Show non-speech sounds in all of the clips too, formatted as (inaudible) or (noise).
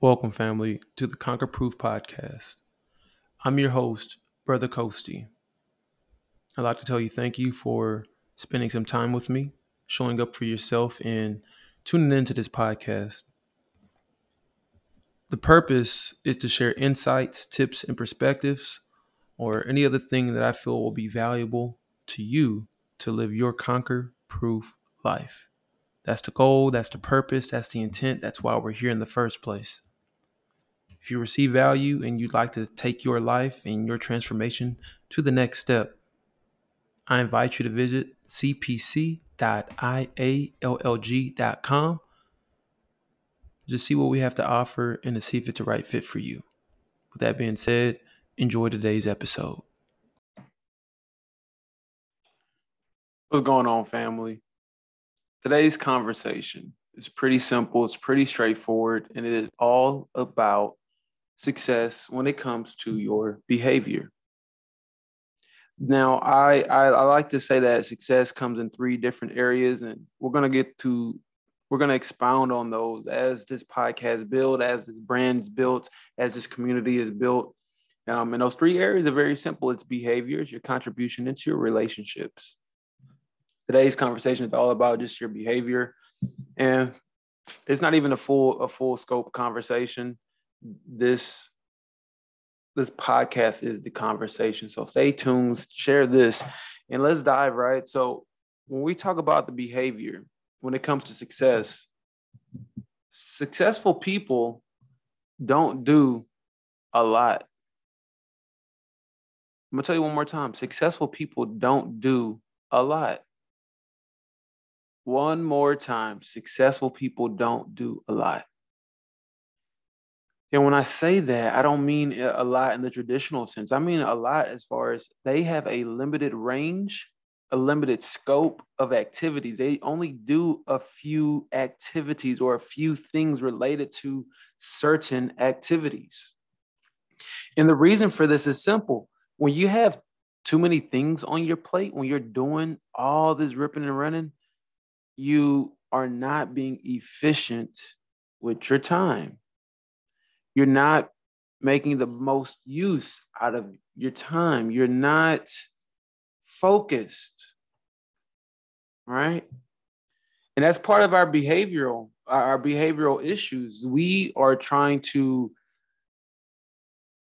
Welcome, family, to the Conquer Proof podcast. I'm your host, Brother Coasty. I'd like to tell you thank you for spending some time with me, showing up for yourself, and tuning into this podcast. The purpose is to share insights, tips, and perspectives, or any other thing that I feel will be valuable to you to live your conquer proof life. That's the goal, that's the purpose, that's the intent, that's why we're here in the first place. If you receive value and you'd like to take your life and your transformation to the next step, I invite you to visit cpc.iallg.com just see what we have to offer and to see if it's the right fit for you. With that being said, enjoy today's episode. What's going on, family? Today's conversation is pretty simple, it's pretty straightforward, and it is all about success when it comes to your behavior. Now, I, I, I like to say that success comes in three different areas, and we're gonna get to we're gonna expound on those as this podcast build, as this brand is built, as this community is built. Um, and those three areas are very simple. It's behaviors, your contribution, into your relationships. Today's conversation is all about just your behavior, and it's not even a full a full scope conversation. This this podcast is the conversation. So stay tuned, share this, and let's dive right. So when we talk about the behavior, when it comes to success, successful people don't do a lot. I'm gonna tell you one more time successful people don't do a lot. One more time successful people don't do a lot. And when I say that, I don't mean a lot in the traditional sense. I mean a lot as far as they have a limited range, a limited scope of activities. They only do a few activities or a few things related to certain activities. And the reason for this is simple. When you have too many things on your plate, when you're doing all this ripping and running, you are not being efficient with your time you're not making the most use out of your time. You're not focused, right? And that's part of our behavioral, our behavioral issues. We are trying to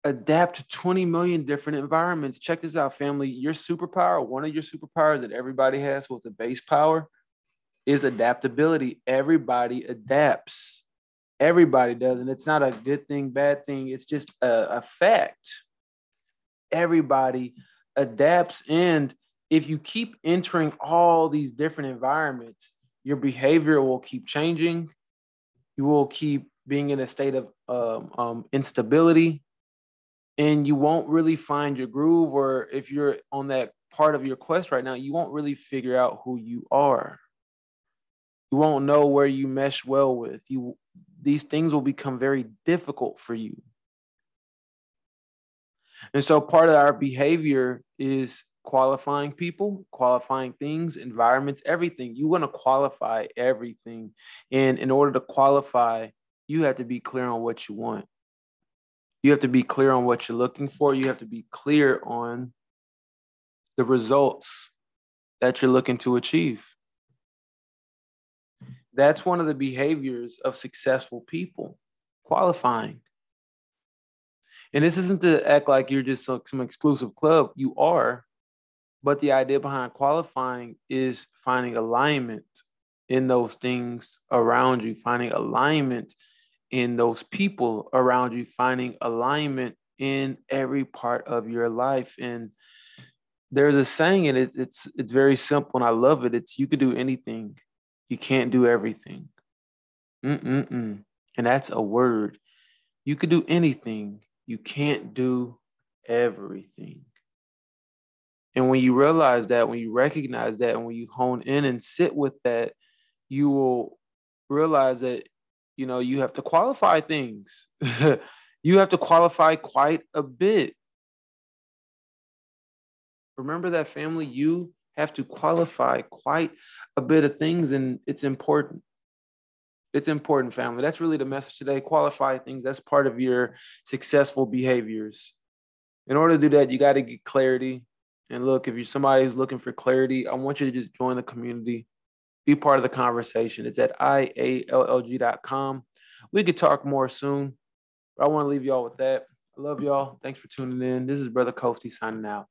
adapt to 20 million different environments. Check this out, family. Your superpower, one of your superpowers that everybody has, what's a base power, is adaptability. Everybody adapts. Everybody does. And it's not a good thing, bad thing. It's just a, a fact. Everybody adapts. And if you keep entering all these different environments, your behavior will keep changing. You will keep being in a state of um, um, instability. And you won't really find your groove, or if you're on that part of your quest right now, you won't really figure out who you are. You won't know where you mesh well with. You these things will become very difficult for you. And so part of our behavior is qualifying people, qualifying things, environments, everything. You want to qualify everything. And in order to qualify, you have to be clear on what you want. You have to be clear on what you're looking for. You have to be clear on the results that you're looking to achieve. That's one of the behaviors of successful people qualifying. And this isn't to act like you're just some exclusive club. You are. But the idea behind qualifying is finding alignment in those things around you, finding alignment in those people around you, finding alignment in every part of your life. And there's a saying, and it, it's it's very simple, and I love it. It's you could do anything you can't do everything. Mm-mm-mm. And that's a word. You could do anything. You can't do everything. And when you realize that, when you recognize that, and when you hone in and sit with that, you will realize that, you know, you have to qualify things. (laughs) you have to qualify quite a bit. Remember that family, you have to qualify quite a bit of things, and it's important. It's important, family. That's really the message today. Qualify things. That's part of your successful behaviors. In order to do that, you got to get clarity. And look, if you're somebody who's looking for clarity, I want you to just join the community, be part of the conversation. It's at iallg.com. We could talk more soon, but I want to leave y'all with that. I love y'all. Thanks for tuning in. This is Brother Kofi signing out.